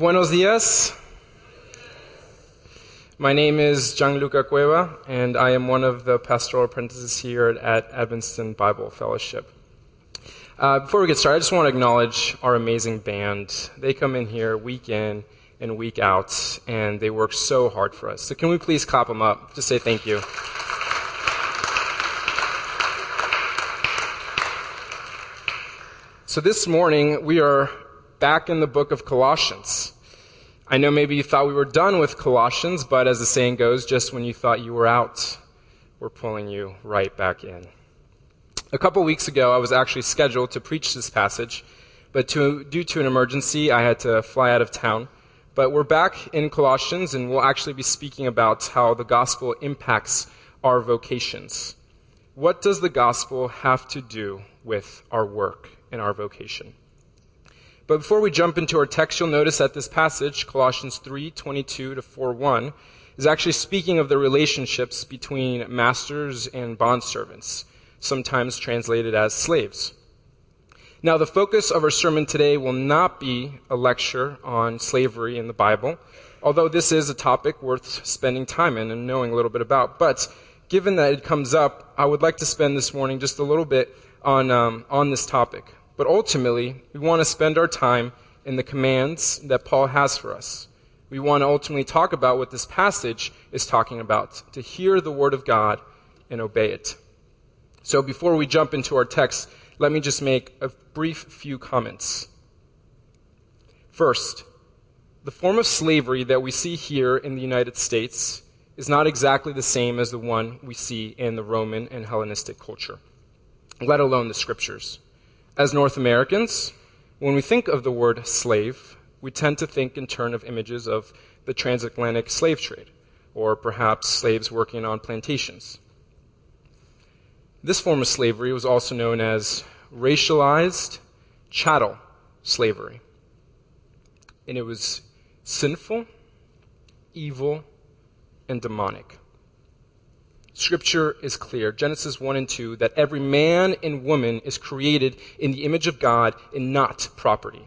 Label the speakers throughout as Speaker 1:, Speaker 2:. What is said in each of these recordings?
Speaker 1: Buenos dias. My name is Gianluca Cueva, and I am one of the pastoral apprentices here at Evanston Bible Fellowship. Uh, before we get started, I just want to acknowledge our amazing band. They come in here week in and week out, and they work so hard for us. So, can we please clap them up? Just say thank you. So, this morning, we are back in the book of Colossians. I know maybe you thought we were done with Colossians, but as the saying goes, just when you thought you were out, we're pulling you right back in. A couple weeks ago, I was actually scheduled to preach this passage, but to, due to an emergency, I had to fly out of town. But we're back in Colossians, and we'll actually be speaking about how the gospel impacts our vocations. What does the gospel have to do with our work and our vocation? But before we jump into our text, you'll notice that this passage, Colossians 3 22 to 4 1, is actually speaking of the relationships between masters and bondservants, sometimes translated as slaves. Now, the focus of our sermon today will not be a lecture on slavery in the Bible, although this is a topic worth spending time in and knowing a little bit about. But given that it comes up, I would like to spend this morning just a little bit on, um, on this topic. But ultimately, we want to spend our time in the commands that Paul has for us. We want to ultimately talk about what this passage is talking about to hear the word of God and obey it. So before we jump into our text, let me just make a brief few comments. First, the form of slavery that we see here in the United States is not exactly the same as the one we see in the Roman and Hellenistic culture, let alone the scriptures. As North Americans, when we think of the word slave, we tend to think in turn of images of the transatlantic slave trade, or perhaps slaves working on plantations. This form of slavery was also known as racialized chattel slavery. And it was sinful, evil, and demonic. Scripture is clear, Genesis 1 and 2, that every man and woman is created in the image of God and not property.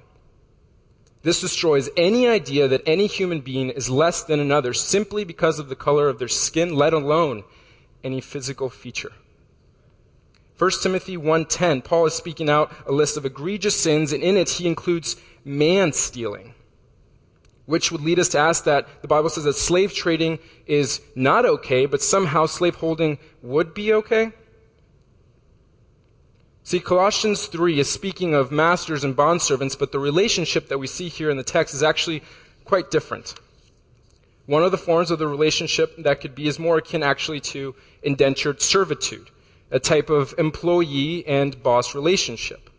Speaker 1: This destroys any idea that any human being is less than another simply because of the color of their skin, let alone any physical feature. 1 Timothy 1:10, Paul is speaking out a list of egregious sins, and in it he includes man stealing, which would lead us to ask that the Bible says that slave trading is not okay, but somehow slaveholding would be okay. See, Colossians 3 is speaking of masters and bondservants, but the relationship that we see here in the text is actually quite different. One of the forms of the relationship that could be is more akin actually to indentured servitude a type of employee and boss relationship.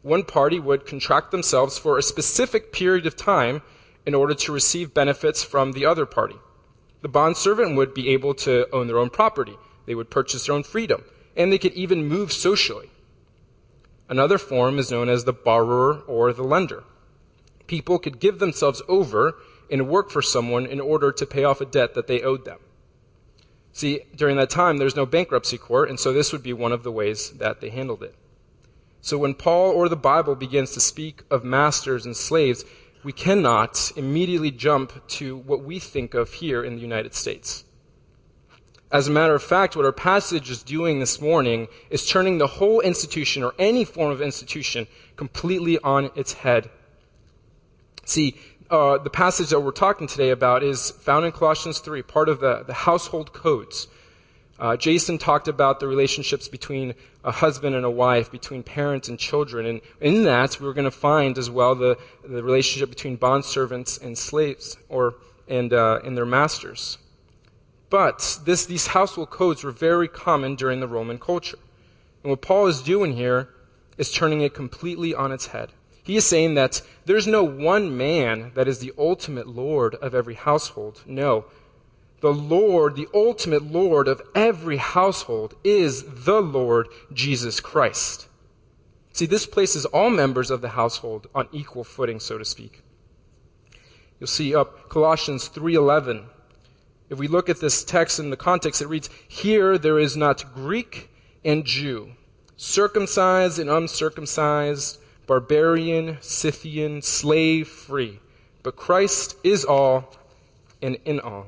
Speaker 1: One party would contract themselves for a specific period of time in order to receive benefits from the other party. The bondservant would be able to own their own property. They would purchase their own freedom, and they could even move socially. Another form is known as the borrower or the lender. People could give themselves over and work for someone in order to pay off a debt that they owed them. See, during that time, there's no bankruptcy court, and so this would be one of the ways that they handled it. So when Paul or the Bible begins to speak of masters and slaves, we cannot immediately jump to what we think of here in the United States. As a matter of fact, what our passage is doing this morning is turning the whole institution or any form of institution completely on its head. See, uh, the passage that we're talking today about is found in Colossians 3, part of the, the household codes. Uh, Jason talked about the relationships between a husband and a wife, between parents and children. And in that, we're going to find as well the, the relationship between bondservants and slaves or, and, uh, and their masters. But this, these household codes were very common during the Roman culture. And what Paul is doing here is turning it completely on its head. He is saying that there's no one man that is the ultimate Lord of every household. No. The Lord, the ultimate Lord of every household, is the Lord Jesus Christ. See, this places all members of the household on equal footing, so to speak. You'll see up Colossians 3:11. If we look at this text in the context, it reads, "Here there is not Greek and Jew, circumcised and uncircumcised, barbarian, Scythian, slave free. but Christ is all and in all.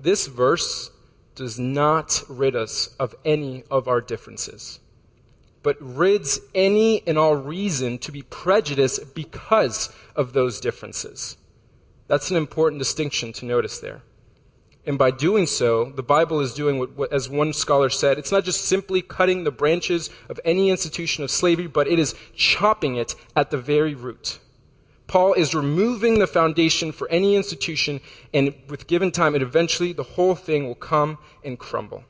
Speaker 1: This verse does not rid us of any of our differences, but rids any and all reason to be prejudiced because of those differences. That's an important distinction to notice there. And by doing so, the Bible is doing what, what, as one scholar said, it's not just simply cutting the branches of any institution of slavery, but it is chopping it at the very root. Paul is removing the foundation for any institution, and with given time, it eventually the whole thing will come and crumble.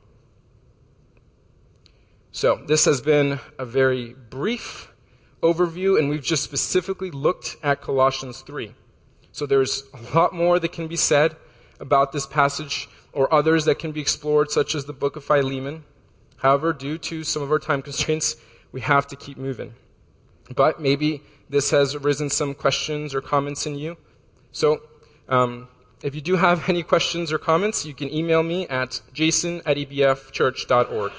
Speaker 1: So, this has been a very brief overview, and we've just specifically looked at Colossians 3. So, there's a lot more that can be said about this passage or others that can be explored, such as the book of Philemon. However, due to some of our time constraints, we have to keep moving. But maybe this has arisen some questions or comments in you. So, um, if you do have any questions or comments, you can email me at jason at ebfchurch.org.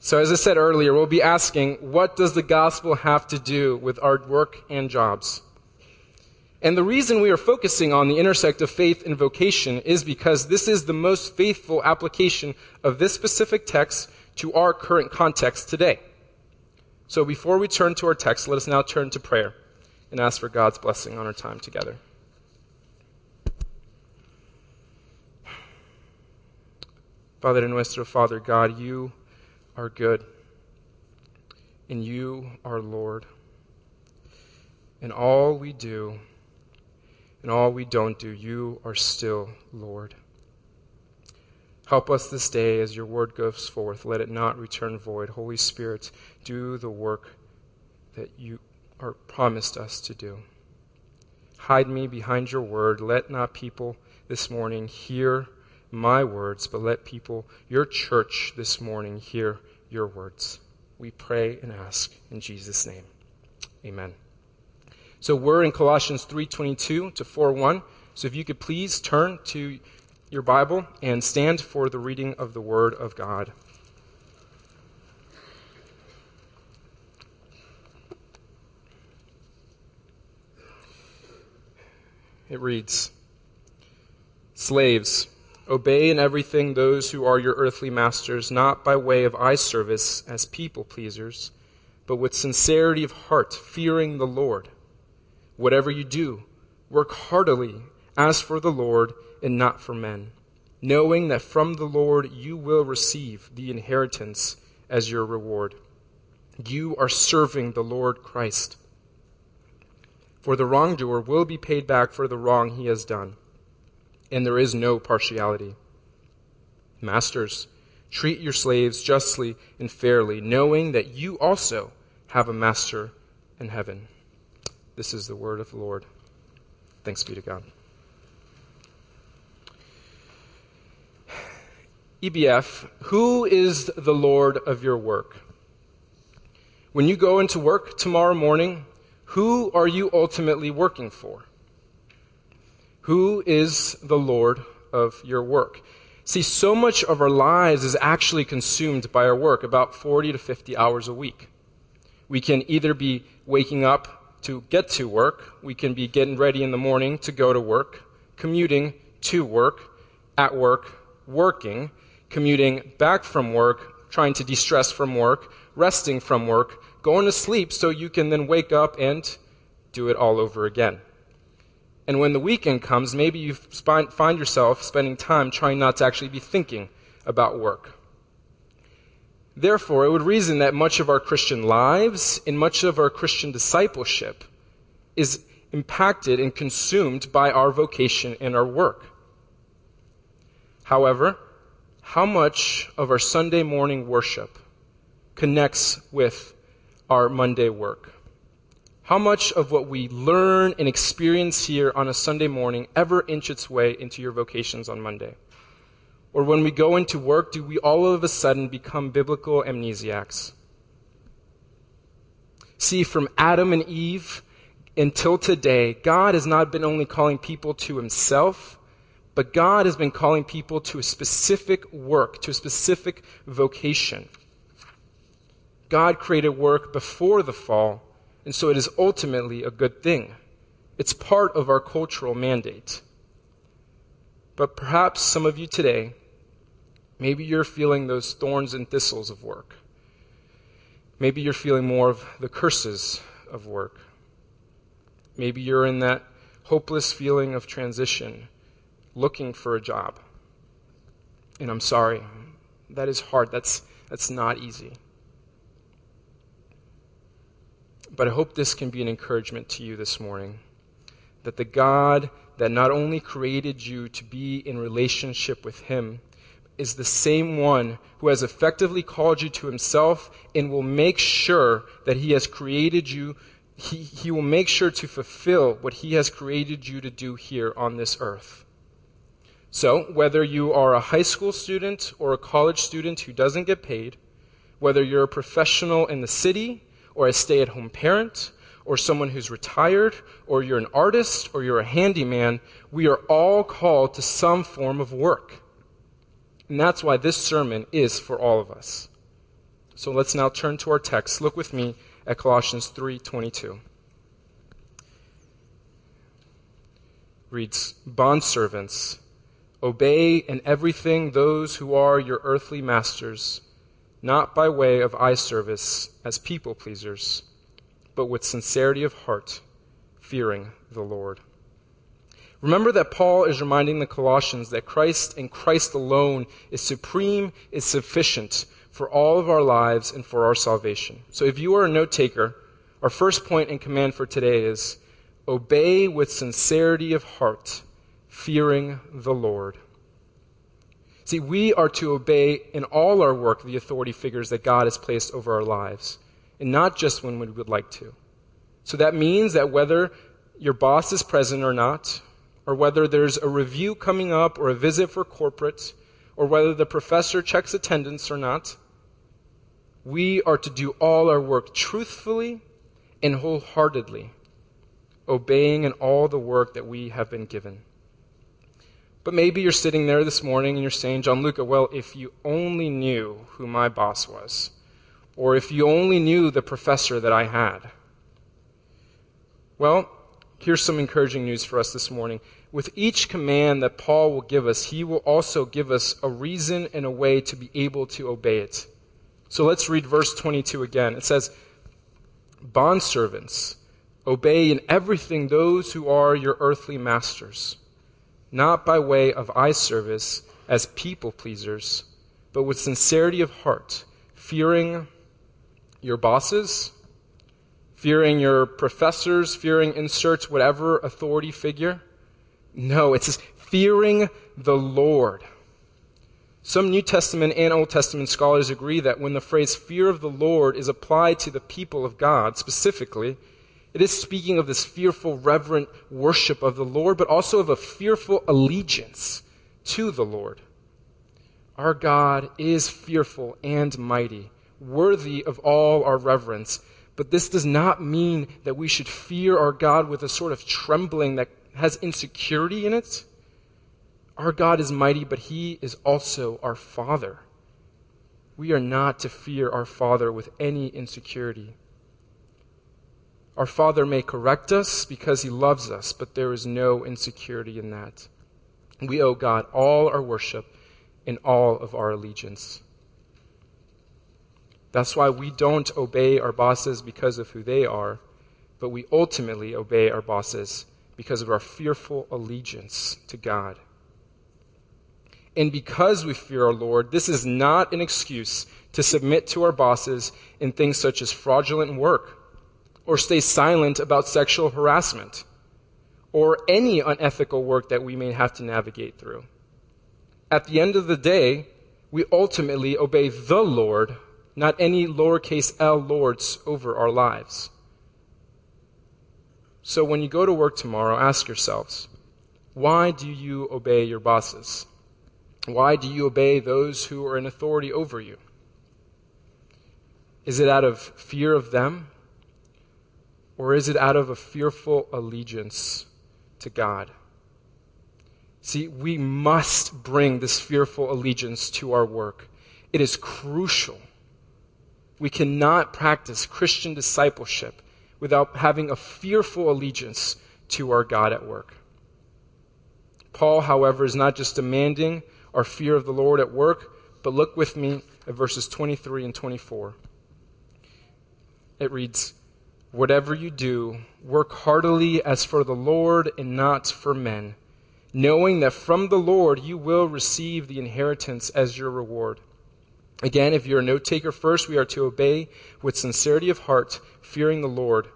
Speaker 1: So, as I said earlier, we'll be asking, what does the gospel have to do with our work and jobs? And the reason we are focusing on the intersect of faith and vocation is because this is the most faithful application of this specific text to our current context today. So before we turn to our text, let us now turn to prayer and ask for God's blessing on our time together. Father nuestro, Father God, you are good, and you are Lord. In all we do, and all we don't do, you are still Lord. Help us this day as your word goes forth. Let it not return void. Holy Spirit, do the work that you are promised us to do. Hide me behind your word. Let not people this morning hear my words, but let people, your church this morning, hear your words. We pray and ask in Jesus' name. Amen. So we're in Colossians 3:22 to 4:1. So if you could please turn to your Bible and stand for the reading of the word of God. It reads Slaves, obey in everything those who are your earthly masters, not by way of eye service as people pleasers, but with sincerity of heart, fearing the Lord. Whatever you do, work heartily as for the Lord and not for men, knowing that from the Lord you will receive the inheritance as your reward. You are serving the Lord Christ. For the wrongdoer will be paid back for the wrong he has done, and there is no partiality. Masters, treat your slaves justly and fairly, knowing that you also have a master in heaven. This is the word of the Lord. Thanks be to God. EBF, who is the Lord of your work? When you go into work tomorrow morning, who are you ultimately working for? Who is the Lord of your work? See, so much of our lives is actually consumed by our work, about 40 to 50 hours a week. We can either be waking up to get to work. We can be getting ready in the morning to go to work, commuting to work, at work, working, commuting back from work, trying to de stress from work, resting from work, going to sleep so you can then wake up and do it all over again. And when the weekend comes, maybe you find yourself spending time trying not to actually be thinking about work. Therefore, it would reason that much of our Christian lives and much of our Christian discipleship is impacted and consumed by our vocation and our work. However, how much of our Sunday morning worship connects with our Monday work? How much of what we learn and experience here on a Sunday morning ever inch its way into your vocations on Monday? Or when we go into work, do we all of a sudden become biblical amnesiacs? See, from Adam and Eve until today, God has not been only calling people to himself, but God has been calling people to a specific work, to a specific vocation. God created work before the fall, and so it is ultimately a good thing. It's part of our cultural mandate. But perhaps some of you today, maybe you're feeling those thorns and thistles of work. Maybe you're feeling more of the curses of work. Maybe you're in that hopeless feeling of transition, looking for a job. And I'm sorry, that is hard. That's, that's not easy. But I hope this can be an encouragement to you this morning that the God that not only created you to be in relationship with Him is the same one who has effectively called you to Himself and will make sure that He has created you. He, he will make sure to fulfill what He has created you to do here on this earth. So, whether you are a high school student or a college student who doesn't get paid, whether you're a professional in the city or a stay at home parent, or someone who's retired, or you're an artist, or you're a handyman, we are all called to some form of work. And that's why this sermon is for all of us. So let's now turn to our text. Look with me at Colossians 3:22. Reads, "Bondservants, obey in everything those who are your earthly masters." not by way of eye service as people pleasers, but with sincerity of heart, fearing the Lord. Remember that Paul is reminding the Colossians that Christ and Christ alone is supreme, is sufficient for all of our lives and for our salvation. So if you are a note taker, our first and command for today is obey with sincerity of heart, fearing the Lord. See, we are to obey in all our work the authority figures that God has placed over our lives, and not just when we would like to. So that means that whether your boss is present or not, or whether there's a review coming up or a visit for corporate, or whether the professor checks attendance or not, we are to do all our work truthfully and wholeheartedly, obeying in all the work that we have been given. But maybe you're sitting there this morning and you're saying, Gianluca, well, if you only knew who my boss was, or if you only knew the professor that I had. Well, here's some encouraging news for us this morning. With each command that Paul will give us, he will also give us a reason and a way to be able to obey it. So let's read verse 22 again. It says, Bondservants, obey in everything those who are your earthly masters not by way of eye service as people pleasers, but with sincerity of heart, fearing your bosses, fearing your professors, fearing inserts whatever authority figure. No, it says fearing the Lord. Some New Testament and Old Testament scholars agree that when the phrase fear of the Lord is applied to the people of God specifically, it is speaking of this fearful, reverent worship of the Lord, but also of a fearful allegiance to the Lord. Our God is fearful and mighty, worthy of all our reverence. But this does not mean that we should fear our God with a sort of trembling that has insecurity in it. Our God is mighty, but He is also our Father. We are not to fear our Father with any insecurity. Our Father may correct us because He loves us, but there is no insecurity in that. We owe God all our worship and all of our allegiance. That's why we don't obey our bosses because of who they are, but we ultimately obey our bosses because of our fearful allegiance to God. And because we fear our Lord, this is not an excuse to submit to our bosses in things such as fraudulent work or stay silent about sexual harassment or any unethical work that we may have to navigate through. At the end of the day, we ultimately obey the Lord, not any lowercase l lords over our lives. So when you go to work tomorrow, ask yourselves, why do you obey your bosses? Why do you obey those who are in authority over you? Is it out of fear of them or is it out of a fearful allegiance to God? See, we must bring this fearful allegiance to our work. It is crucial. We cannot practice Christian discipleship without having a fearful allegiance to our God at work. Paul, however, is not just demanding our fear of the Lord at work, but look with me at verses 23 and 24. It reads, Whatever you do, work heartily as for the Lord and not for men, knowing that from the Lord you will receive the inheritance as your reward. Again, if you're a note taker, first, we are to obey with sincerity of heart, fearing the Lord.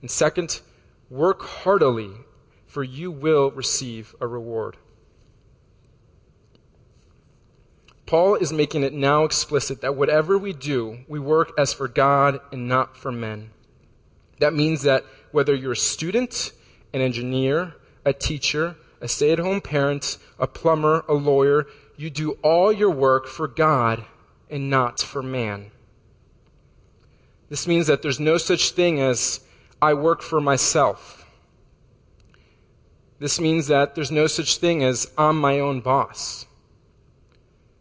Speaker 1: And second, work heartily, for you will receive a reward. Paul is making it now explicit that whatever we do, we work as for God and not for men. That means that whether you're a student, an engineer, a teacher, a stay at home parent, a plumber, a lawyer, you do all your work for God and not for man. This means that there's no such thing as I work for myself. This means that there's no such thing as I'm my own boss.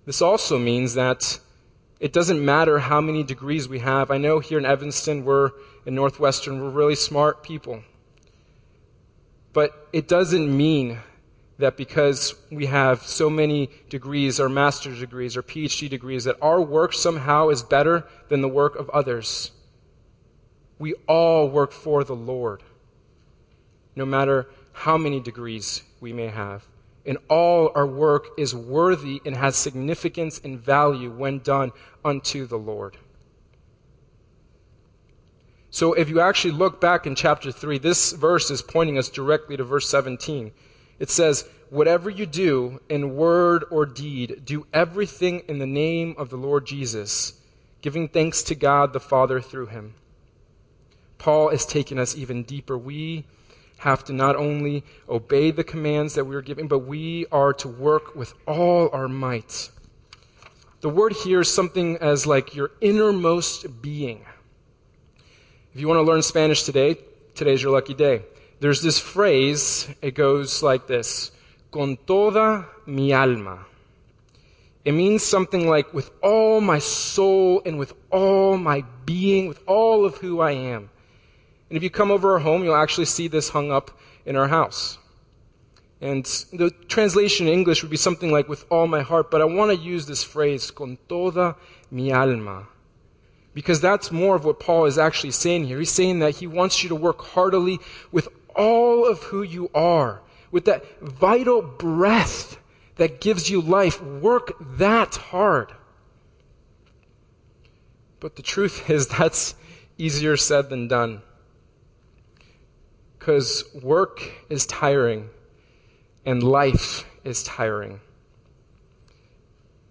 Speaker 1: This also means that it doesn't matter how many degrees we have. I know here in Evanston, we're in Northwestern, we're really smart people. But it doesn't mean that because we have so many degrees, or master's degrees, or PhD degrees, that our work somehow is better than the work of others. We all work for the Lord, no matter how many degrees we may have. And all our work is worthy and has significance and value when done unto the Lord. So if you actually look back in chapter 3, this verse is pointing us directly to verse 17. It says, Whatever you do in word or deed, do everything in the name of the Lord Jesus, giving thanks to God the Father through him. Paul is taking us even deeper. We have to not only obey the commands that we are given, but we are to work with all our might. The word here is something as like your innermost being. If you want to learn Spanish today, today's your lucky day. There's this phrase, it goes like this Con toda mi alma. It means something like, with all my soul and with all my being, with all of who I am. And if you come over our home, you'll actually see this hung up in our house. And the translation in English would be something like, with all my heart, but I want to use this phrase, con toda mi alma. Because that's more of what Paul is actually saying here. He's saying that he wants you to work heartily with all of who you are, with that vital breath that gives you life. Work that hard. But the truth is, that's easier said than done. Because work is tiring and life is tiring.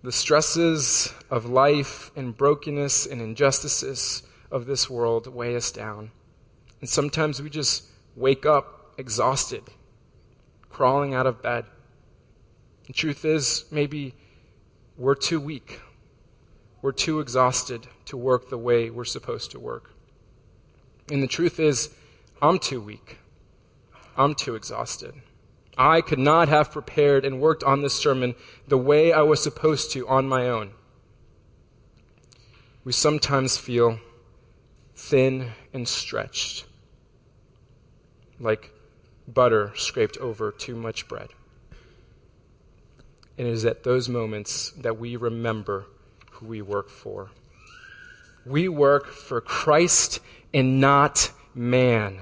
Speaker 1: The stresses of life and brokenness and injustices of this world weigh us down. And sometimes we just wake up exhausted, crawling out of bed. The truth is, maybe we're too weak. We're too exhausted to work the way we're supposed to work. And the truth is, I'm too weak. I'm too exhausted. I could not have prepared and worked on this sermon the way I was supposed to on my own. We sometimes feel thin and stretched, like butter scraped over too much bread. And it is at those moments that we remember who we work for. We work for Christ and not man.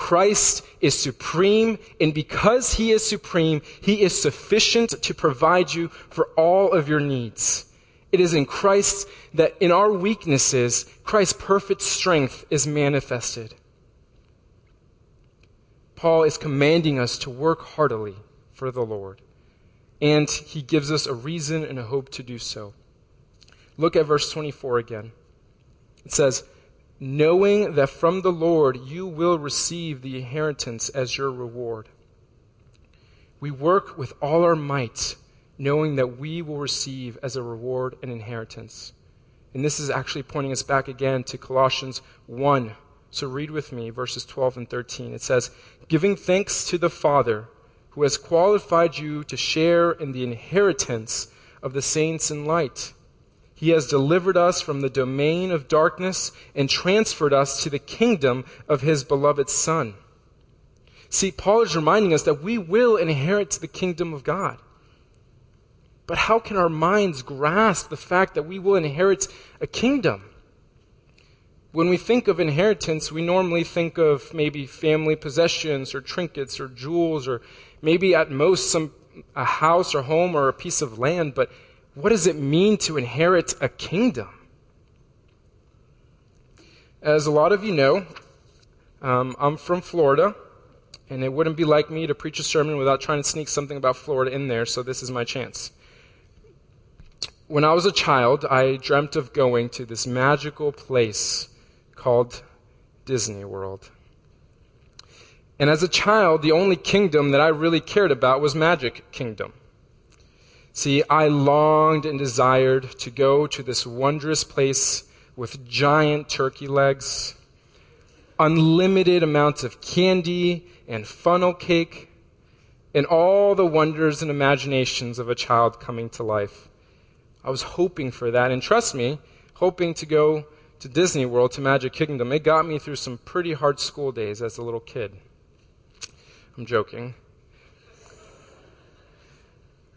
Speaker 1: Christ is supreme, and because he is supreme, he is sufficient to provide you for all of your needs. It is in Christ that in our weaknesses, Christ's perfect strength is manifested. Paul is commanding us to work heartily for the Lord, and he gives us a reason and a hope to do so. Look at verse 24 again. It says, knowing that from the Lord you will receive the inheritance as your reward. We work with all our might, knowing that we will receive as a reward an inheritance. And this is actually pointing us back again to Colossians 1. So read with me verses 12 and 13. It says, Giving thanks to the Father who has qualified you to share in the inheritance of the saints in light He has delivered us from the domain of darkness and transferred us to the kingdom of his beloved Son. See, Paul is reminding us that we will inherit the kingdom of God. But how can our minds grasp the fact that we will inherit a kingdom? When we think of inheritance, we normally think of maybe family possessions or trinkets or jewels or maybe at most some a house or home or a piece of land, but what does it mean to inherit a kingdom? As a lot of you know, um, I'm from Florida, and it wouldn't be like me to preach a sermon without trying to sneak something about Florida in there, so this is my chance. When I was a child, I dreamt of going to this magical place called Disney World. And as a child, the only kingdom that I really cared about was Magic Kingdom. See, I longed and desired to go to this wondrous place with giant turkey legs, unlimited amounts of candy and funnel cake, and all the wonders and imaginations of a child coming to life. I was hoping for that, and trust me, hoping to go to Disney World, to Magic Kingdom, it got me through some pretty hard school days as a little kid. I'm joking.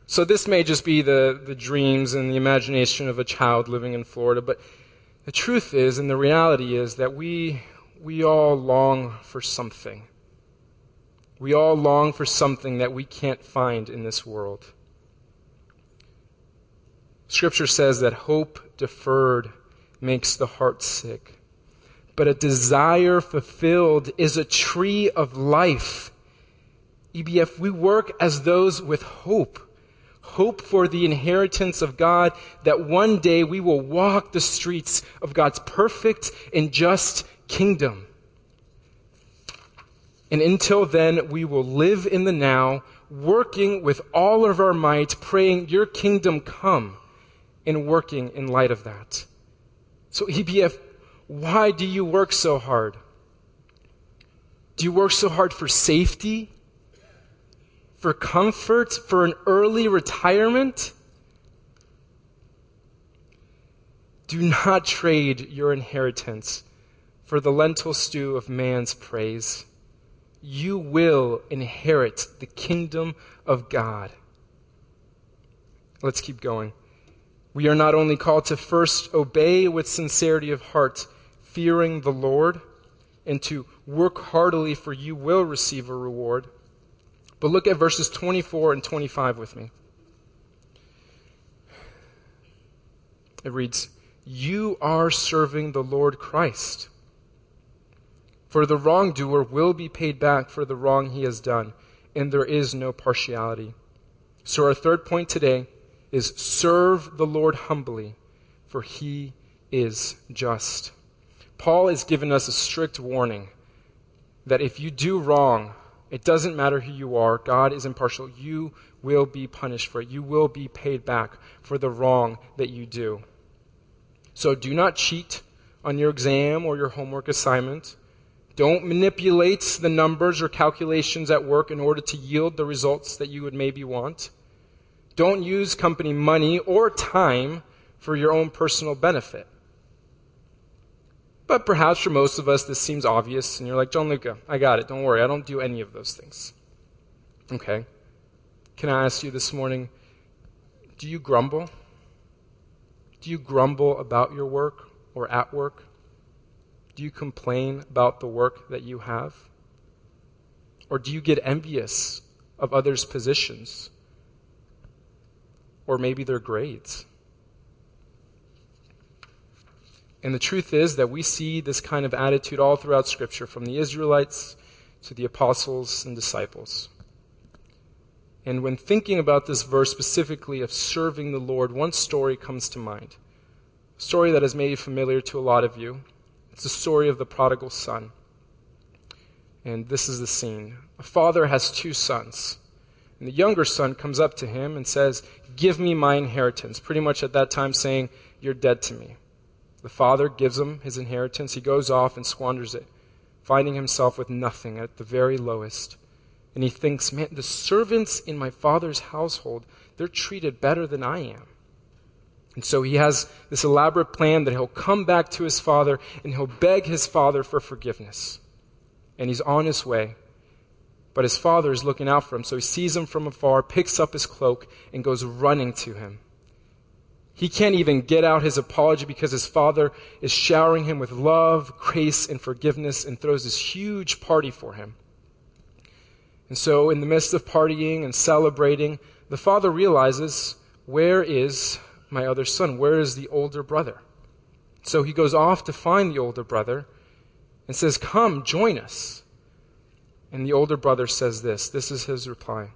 Speaker 1: So this may just be the, the dreams and the imagination of a child living in Florida, but the truth is, and the reality is, that we, we all long for something. We all long for something that we can't find in this world. Scripture says that hope deferred makes the heart sick, but a desire fulfilled is a tree of life. EBF, we work as those with hope hope for the inheritance of God, that one day we will walk the streets of God's perfect and just kingdom. And until then, we will live in the now, working with all of our might, praying, Your kingdom come, and working in light of that. So, EBF, why do you work so hard? Do you work so hard for safety? For comfort, for an early retirement. Do not trade your inheritance for the lentil stew of man's praise. You will inherit the kingdom of God. Let's keep going. We are not only called to first obey with sincerity of heart, fearing the Lord, and to work heartily, for you will receive a reward. But look at verses 24 and 25 with me. It reads, You are serving the Lord Christ. For the wrongdoer will be paid back for the wrong he has done, and there is no partiality. So, our third point today is serve the Lord humbly, for he is just. Paul has given us a strict warning that if you do wrong, it doesn't matter who you are, God is impartial. You will be punished for it. You will be paid back for the wrong that you do. So do not cheat on your exam or your homework assignment. Don't manipulate the numbers or calculations at work in order to yield the results that you would maybe want. Don't use company money or time for your own personal benefit. But perhaps for most of us, this seems obvious, and you're like, Gianluca, I got it. Don't worry. I don't do any of those things. Okay. Can I ask you this morning do you grumble? Do you grumble about your work or at work? Do you complain about the work that you have? Or do you get envious of others' positions? Or maybe their grades? And the truth is that we see this kind of attitude all throughout Scripture, from the Israelites to the apostles and disciples. And when thinking about this verse specifically of serving the Lord, one story comes to mind. A story that is maybe familiar to a lot of you. It's the story of the prodigal son. And this is the scene. A father has two sons. And the younger son comes up to him and says, Give me my inheritance. Pretty much at that time saying, You're dead to me. The father gives him his inheritance. He goes off and squanders it, finding himself with nothing at the very lowest. And he thinks, man, the servants in my father's household, they're treated better than I am. And so he has this elaborate plan that he'll come back to his father and he'll beg his father for forgiveness. And he's on his way. But his father is looking out for him, so he sees him from afar, picks up his cloak, and goes running to him. He can't even get out his apology because his father is showering him with love, grace, and forgiveness and throws this huge party for him. And so, in the midst of partying and celebrating, the father realizes, Where is my other son? Where is the older brother? So he goes off to find the older brother and says, Come, join us. And the older brother says this this is his reply.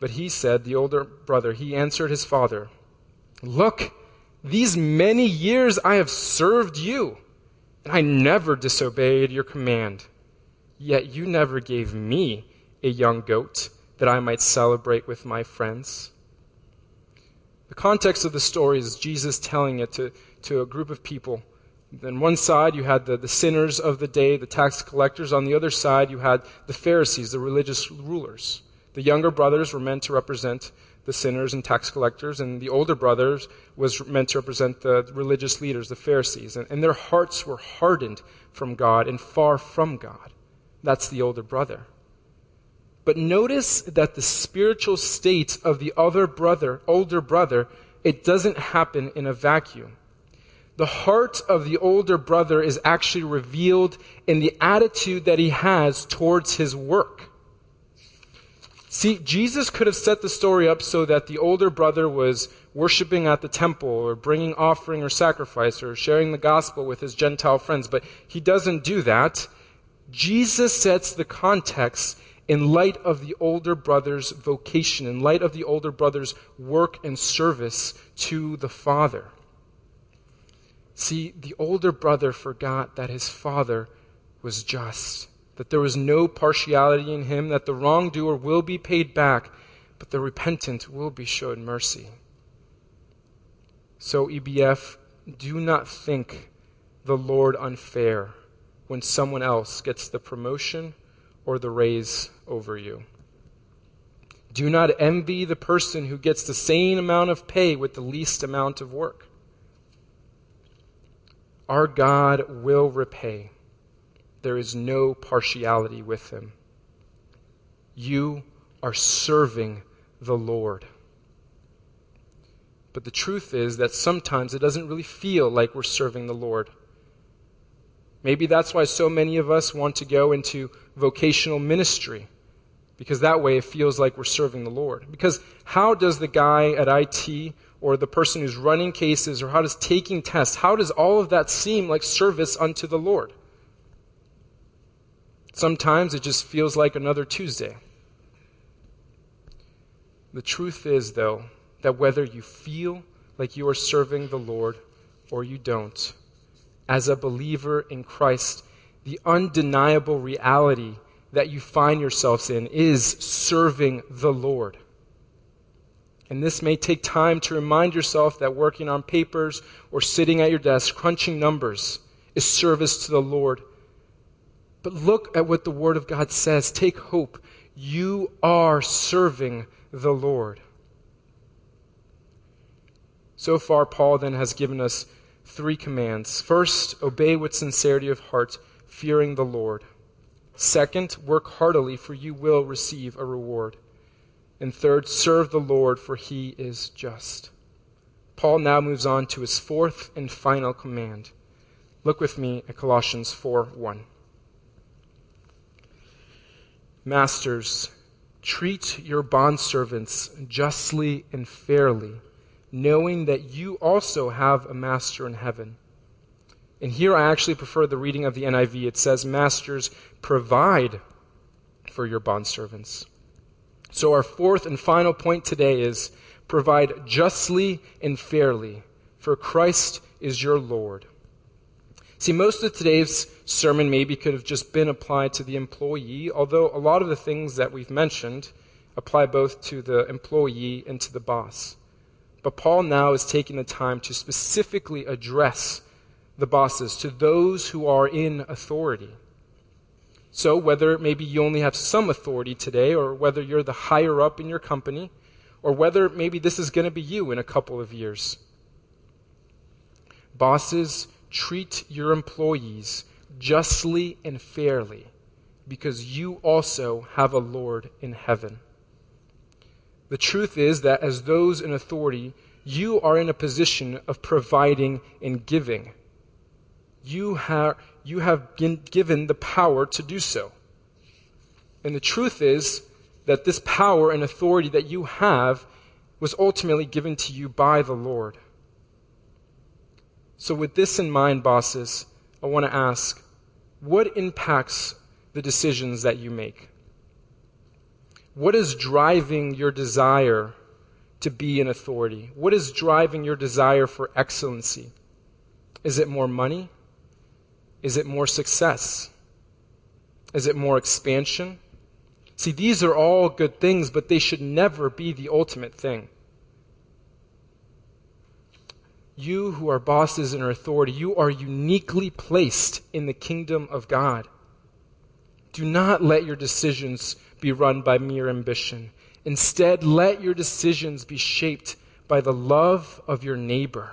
Speaker 1: But he said, the older brother, he answered his father, Look, these many years I have served you, and I never disobeyed your command. Yet you never gave me a young goat that I might celebrate with my friends. The context of the story is Jesus telling it to, to a group of people. On one side, you had the, the sinners of the day, the tax collectors. On the other side, you had the Pharisees, the religious rulers. The younger brothers were meant to represent the sinners and tax collectors, and the older brothers was meant to represent the religious leaders, the Pharisees. And, and their hearts were hardened from God and far from God. That's the older brother. But notice that the spiritual state of the other brother, older brother, it doesn't happen in a vacuum. The heart of the older brother is actually revealed in the attitude that he has towards his work. See, Jesus could have set the story up so that the older brother was worshiping at the temple or bringing offering or sacrifice or sharing the gospel with his Gentile friends, but he doesn't do that. Jesus sets the context in light of the older brother's vocation, in light of the older brother's work and service to the father. See, the older brother forgot that his father was just that there was no partiality in him, that the wrongdoer will be paid back, but the repentant will be shown mercy. So, EBF, do not think the Lord unfair when someone else gets the promotion or the raise over you. Do not envy the person who gets the same amount of pay with the least amount of work. Our God will repay. There is no partiality with him. You are serving the Lord. But the truth is that sometimes it doesn't really feel like we're serving the Lord. Maybe that's why so many of us want to go into vocational ministry, because that way it feels like we're serving the Lord. Because how does the guy at IT or the person who's running cases or how does taking tests, how does all of that seem like service unto the Lord? Sometimes it just feels like another Tuesday. The truth is, though, that whether you feel like you are serving the Lord or you don't, as a believer in Christ, the undeniable reality that you find yourselves in is serving the Lord. And this may take time to remind yourself that working on papers or sitting at your desk crunching numbers is service to the Lord. But look at what the Word of God says. Take hope. You are serving the Lord. So far, Paul then has given us three commands. First, obey with sincerity of heart, fearing the Lord. Second, work heartily, for you will receive a reward. And third, serve the Lord, for he is just. Paul now moves on to his fourth and final command. Look with me at Colossians 4 1. Masters, treat your bondservants justly and fairly, knowing that you also have a master in heaven. And here I actually prefer the reading of the NIV. It says, Masters, provide for your bondservants. So our fourth and final point today is provide justly and fairly, for Christ is your Lord. See, most of today's sermon maybe could have just been applied to the employee, although a lot of the things that we've mentioned apply both to the employee and to the boss. But Paul now is taking the time to specifically address the bosses, to those who are in authority. So, whether maybe you only have some authority today, or whether you're the higher up in your company, or whether maybe this is going to be you in a couple of years. Bosses, treat your employees justly and fairly because you also have a Lord in heaven. The truth is that as those in authority, you are in a position of providing and giving. You have, you have been given the power to do so. And the truth is that this power and authority that you have was ultimately given to you by the Lord. So, with this in mind, bosses, I want to ask what impacts the decisions that you make? What is driving your desire to be an authority? What is driving your desire for excellency? Is it more money? Is it more success? Is it more expansion? See, these are all good things, but they should never be the ultimate thing. You who are bosses and authority, you are uniquely placed in the kingdom of God. Do not let your decisions be run by mere ambition. Instead, let your decisions be shaped by the love of your neighbor.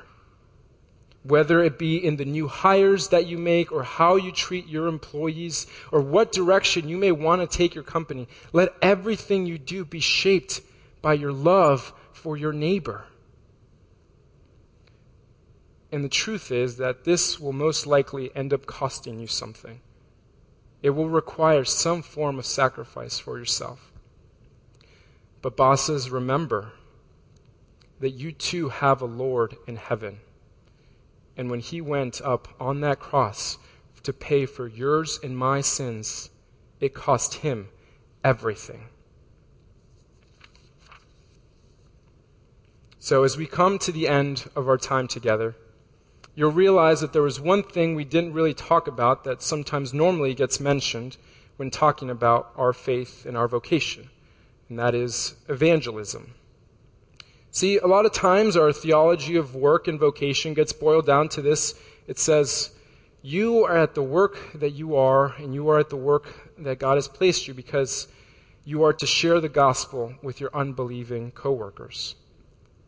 Speaker 1: Whether it be in the new hires that you make, or how you treat your employees, or what direction you may want to take your company, let everything you do be shaped by your love for your neighbor. And the truth is that this will most likely end up costing you something. It will require some form of sacrifice for yourself. But, bosses, remember that you too have a Lord in heaven. And when he went up on that cross to pay for yours and my sins, it cost him everything. So, as we come to the end of our time together, you'll realize that there was one thing we didn't really talk about that sometimes normally gets mentioned when talking about our faith and our vocation, and that is evangelism. See, a lot of times our theology of work and vocation gets boiled down to this. It says, You are at the work that you are, and you are at the work that God has placed you because you are to share the gospel with your unbelieving coworkers.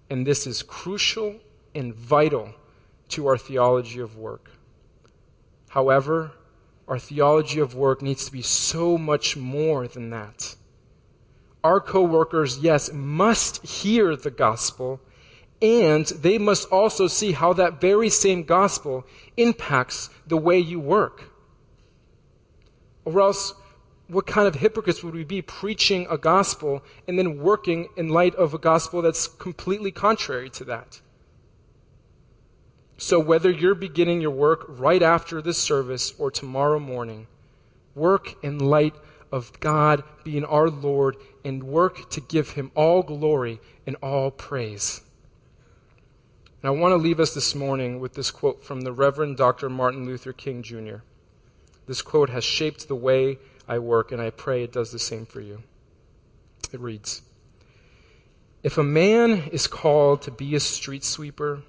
Speaker 1: And this is crucial and vital to our theology of work. However, our theology of work needs to be so much more than that. Our coworkers, yes, must hear the gospel, and they must also see how that very same gospel impacts the way you work. Or else, what kind of hypocrites would we be preaching a gospel and then working in light of a gospel that's completely contrary to that? So, whether you're beginning your work right after this service or tomorrow morning, work in light of God being our Lord and work to give Him all glory and all praise. And I want to leave us this morning with this quote from the Reverend Dr. Martin Luther King Jr. This quote has shaped the way I work, and I pray it does the same for you. It reads If a man is called to be a street sweeper,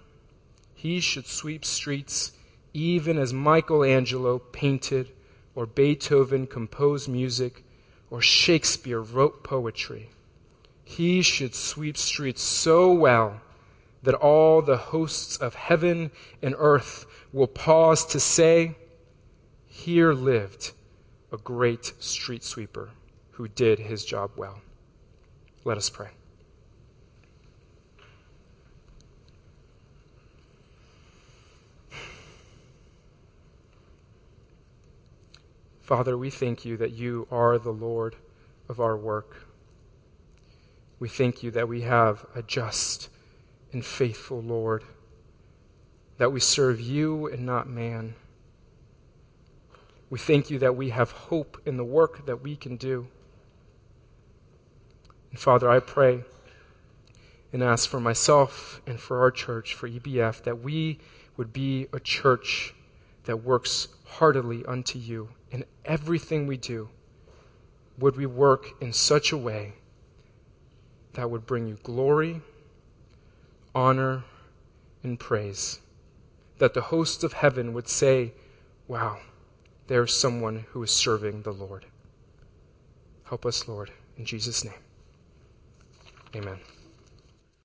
Speaker 1: he should sweep streets even as Michelangelo painted, or Beethoven composed music, or Shakespeare wrote poetry. He should sweep streets so well that all the hosts of heaven and earth will pause to say, Here lived a great street sweeper who did his job well. Let us pray. Father, we thank you that you are the Lord of our work. We thank you that we have a just and faithful Lord, that we serve you and not man. We thank you that we have hope in the work that we can do. And Father, I pray and ask for myself and for our church, for EBF, that we would be a church that works heartily unto you in everything we do, would we work in such a way that would bring you glory, honor, and praise. That the hosts of heaven would say, Wow, there's someone who is serving the Lord. Help us, Lord, in Jesus' name. Amen.